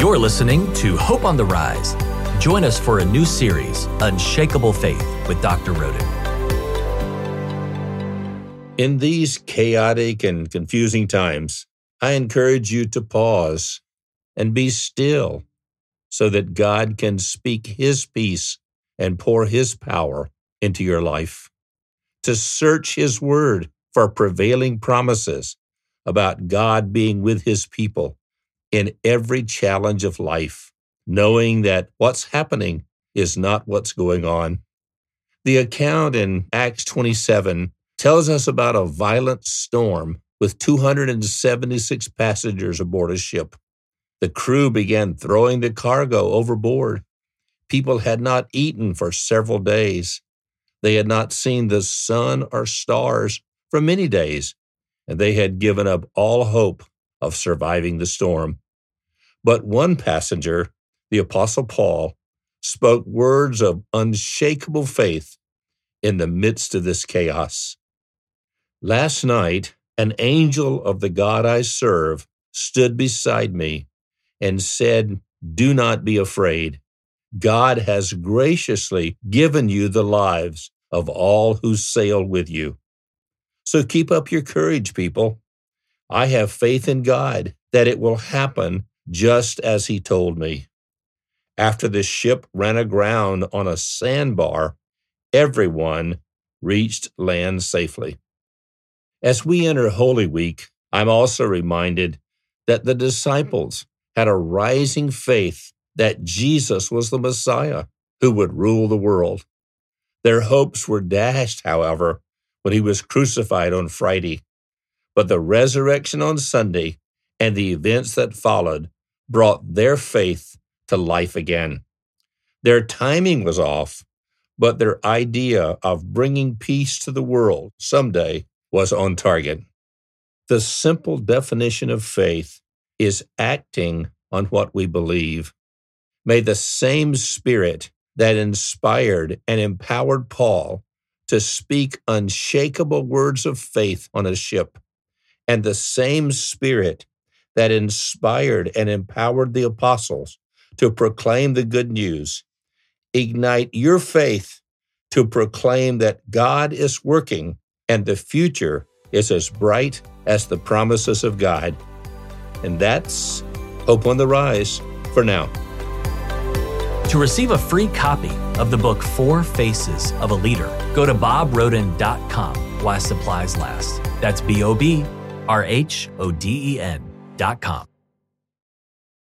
You're listening to Hope on the Rise. Join us for a new series, Unshakable Faith, with Dr. Rhoden. In these chaotic and confusing times, I encourage you to pause and be still so that God can speak His peace and pour His power into your life. To search His Word for prevailing promises about God being with His people in every challenge of life, knowing that what's happening is not what's going on. The account in Acts 27 tells us about a violent storm with 276 passengers aboard a ship. The crew began throwing the cargo overboard. People had not eaten for several days. They had not seen the sun or stars for many days, and they had given up all hope of surviving the storm. But one passenger, the Apostle Paul, spoke words of unshakable faith in the midst of this chaos. Last night, an angel of the God I serve stood beside me and said, Do not be afraid. God has graciously given you the lives of all who sail with you. So keep up your courage, people. I have faith in God that it will happen just as He told me. After the ship ran aground on a sandbar, everyone reached land safely. As we enter Holy Week, I'm also reminded that the disciples had a rising faith that Jesus was the Messiah who would rule the world. Their hopes were dashed, however, when he was crucified on Friday. But the resurrection on Sunday and the events that followed brought their faith to life again. Their timing was off, but their idea of bringing peace to the world someday was on target. The simple definition of faith is acting on what we believe. May the same spirit that inspired and empowered Paul to speak unshakable words of faith on a ship, and the same spirit that inspired and empowered the apostles to proclaim the good news, ignite your faith to proclaim that God is working and the future is as bright as the promises of God. And that's Hope on the Rise for now. To receive a free copy of the book Four Faces of a Leader, go to bobrhoden.com while supplies last. That's B O B R H O D E N.com.